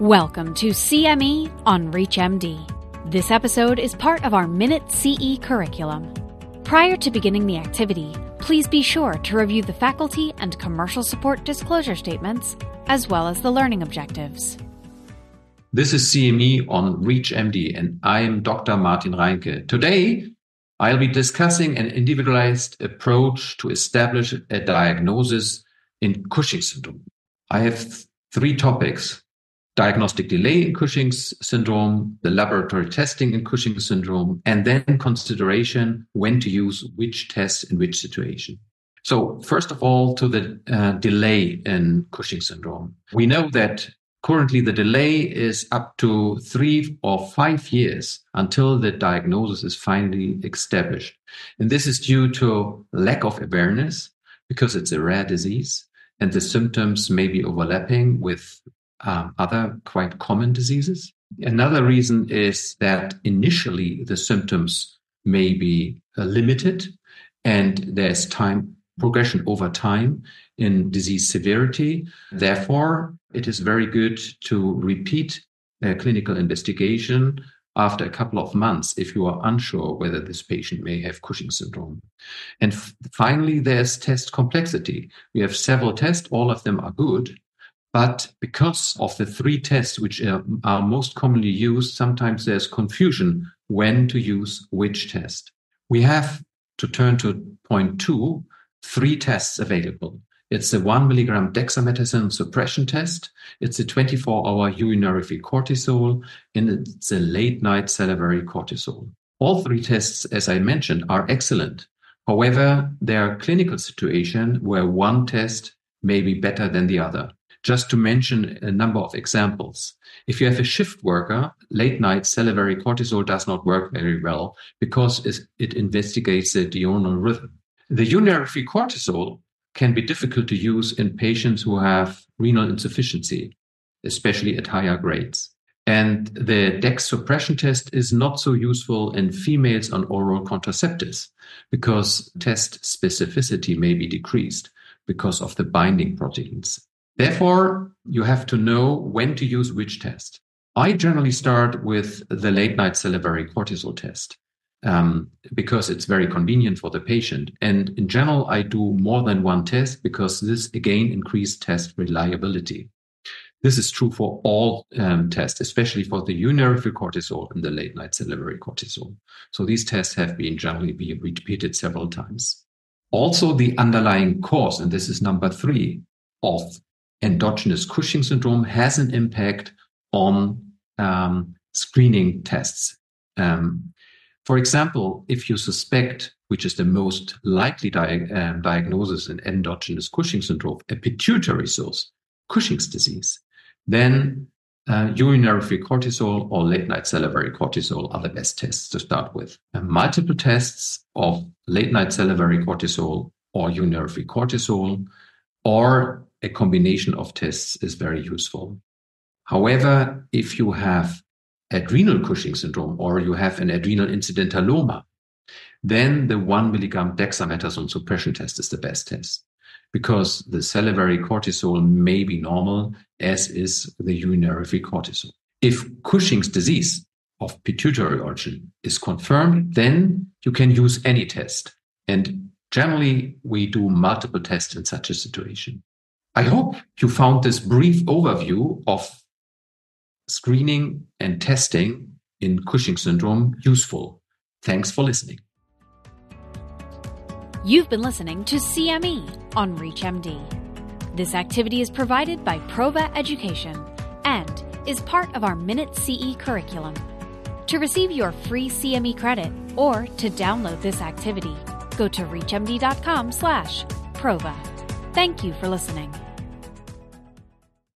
Welcome to CME on ReachMD. This episode is part of our Minute CE curriculum. Prior to beginning the activity, please be sure to review the faculty and commercial support disclosure statements, as well as the learning objectives. This is CME on ReachMD, and I am Dr. Martin Reincke. Today, I'll be discussing an individualized approach to establish a diagnosis in Cushing syndrome. I have three topics diagnostic delay in Cushing's syndrome, the laboratory testing in Cushing's syndrome, and then consideration when to use which test in which situation. So, first of all, to the uh, delay in Cushing syndrome. We know that currently the delay is up to three or five years until the diagnosis is finally established. And this is due to lack of awareness because it's a rare disease and the symptoms may be overlapping with um, other quite common diseases. Another reason is that initially the symptoms may be uh, limited and there's time progression over time in disease severity. Therefore, it is very good to repeat a clinical investigation after a couple of months if you are unsure whether this patient may have Cushing syndrome. And f- finally, there's test complexity. We have several tests, all of them are good, but because of the three tests which are, are, most commonly used, sometimes there's confusion when to use which test. We have to turn to point two, three tests available. It's a one milligram dexamethasone suppression test. It's a 24 hour urinary cortisol and it's a late night salivary cortisol. All three tests, as I mentioned, are excellent. However, there are clinical situations where one test may be better than the other. Just to mention a number of examples. If you have a shift worker, late night salivary cortisol does not work very well because it investigates the diurnal rhythm. The urinary cortisol can be difficult to use in patients who have renal insufficiency, especially at higher grades. And the DEX suppression test is not so useful in females on oral contraceptives because test specificity may be decreased because of the binding proteins. Therefore, you have to know when to use which test. I generally start with the late night salivary cortisol test um, because it's very convenient for the patient. And in general, I do more than one test because this again increases test reliability. This is true for all um, tests, especially for the urinary cortisol and the late night salivary cortisol. So these tests have been generally been repeated several times. Also, the underlying cause, and this is number three, of endogenous Cushing syndrome has an impact on um, screening tests. Um, for example, if you suspect, which is the most likely di- um, diagnosis in endogenous Cushing syndrome, a pituitary source, Cushing's disease, then uh, urinary free cortisol or late night salivary cortisol are the best tests to start with. And multiple tests of late night salivary cortisol or urinary free cortisol or a combination of tests is very useful. However, if you have adrenal Cushing syndrome or you have an adrenal incidentaloma, then the one milligram dexamethasone suppression test is the best test because the salivary cortisol may be normal, as is the urinary free cortisol. If Cushing's disease of pituitary origin is confirmed, then you can use any test. And generally, we do multiple tests in such a situation. I hope you found this brief overview of screening and testing in Cushing syndrome useful. Thanks for listening. You've been listening to CME on ReachMD. This activity is provided by Prova Education and is part of our Minute CE curriculum. To receive your free CME credit or to download this activity, go to reachmd.com/prova. Thank you for listening.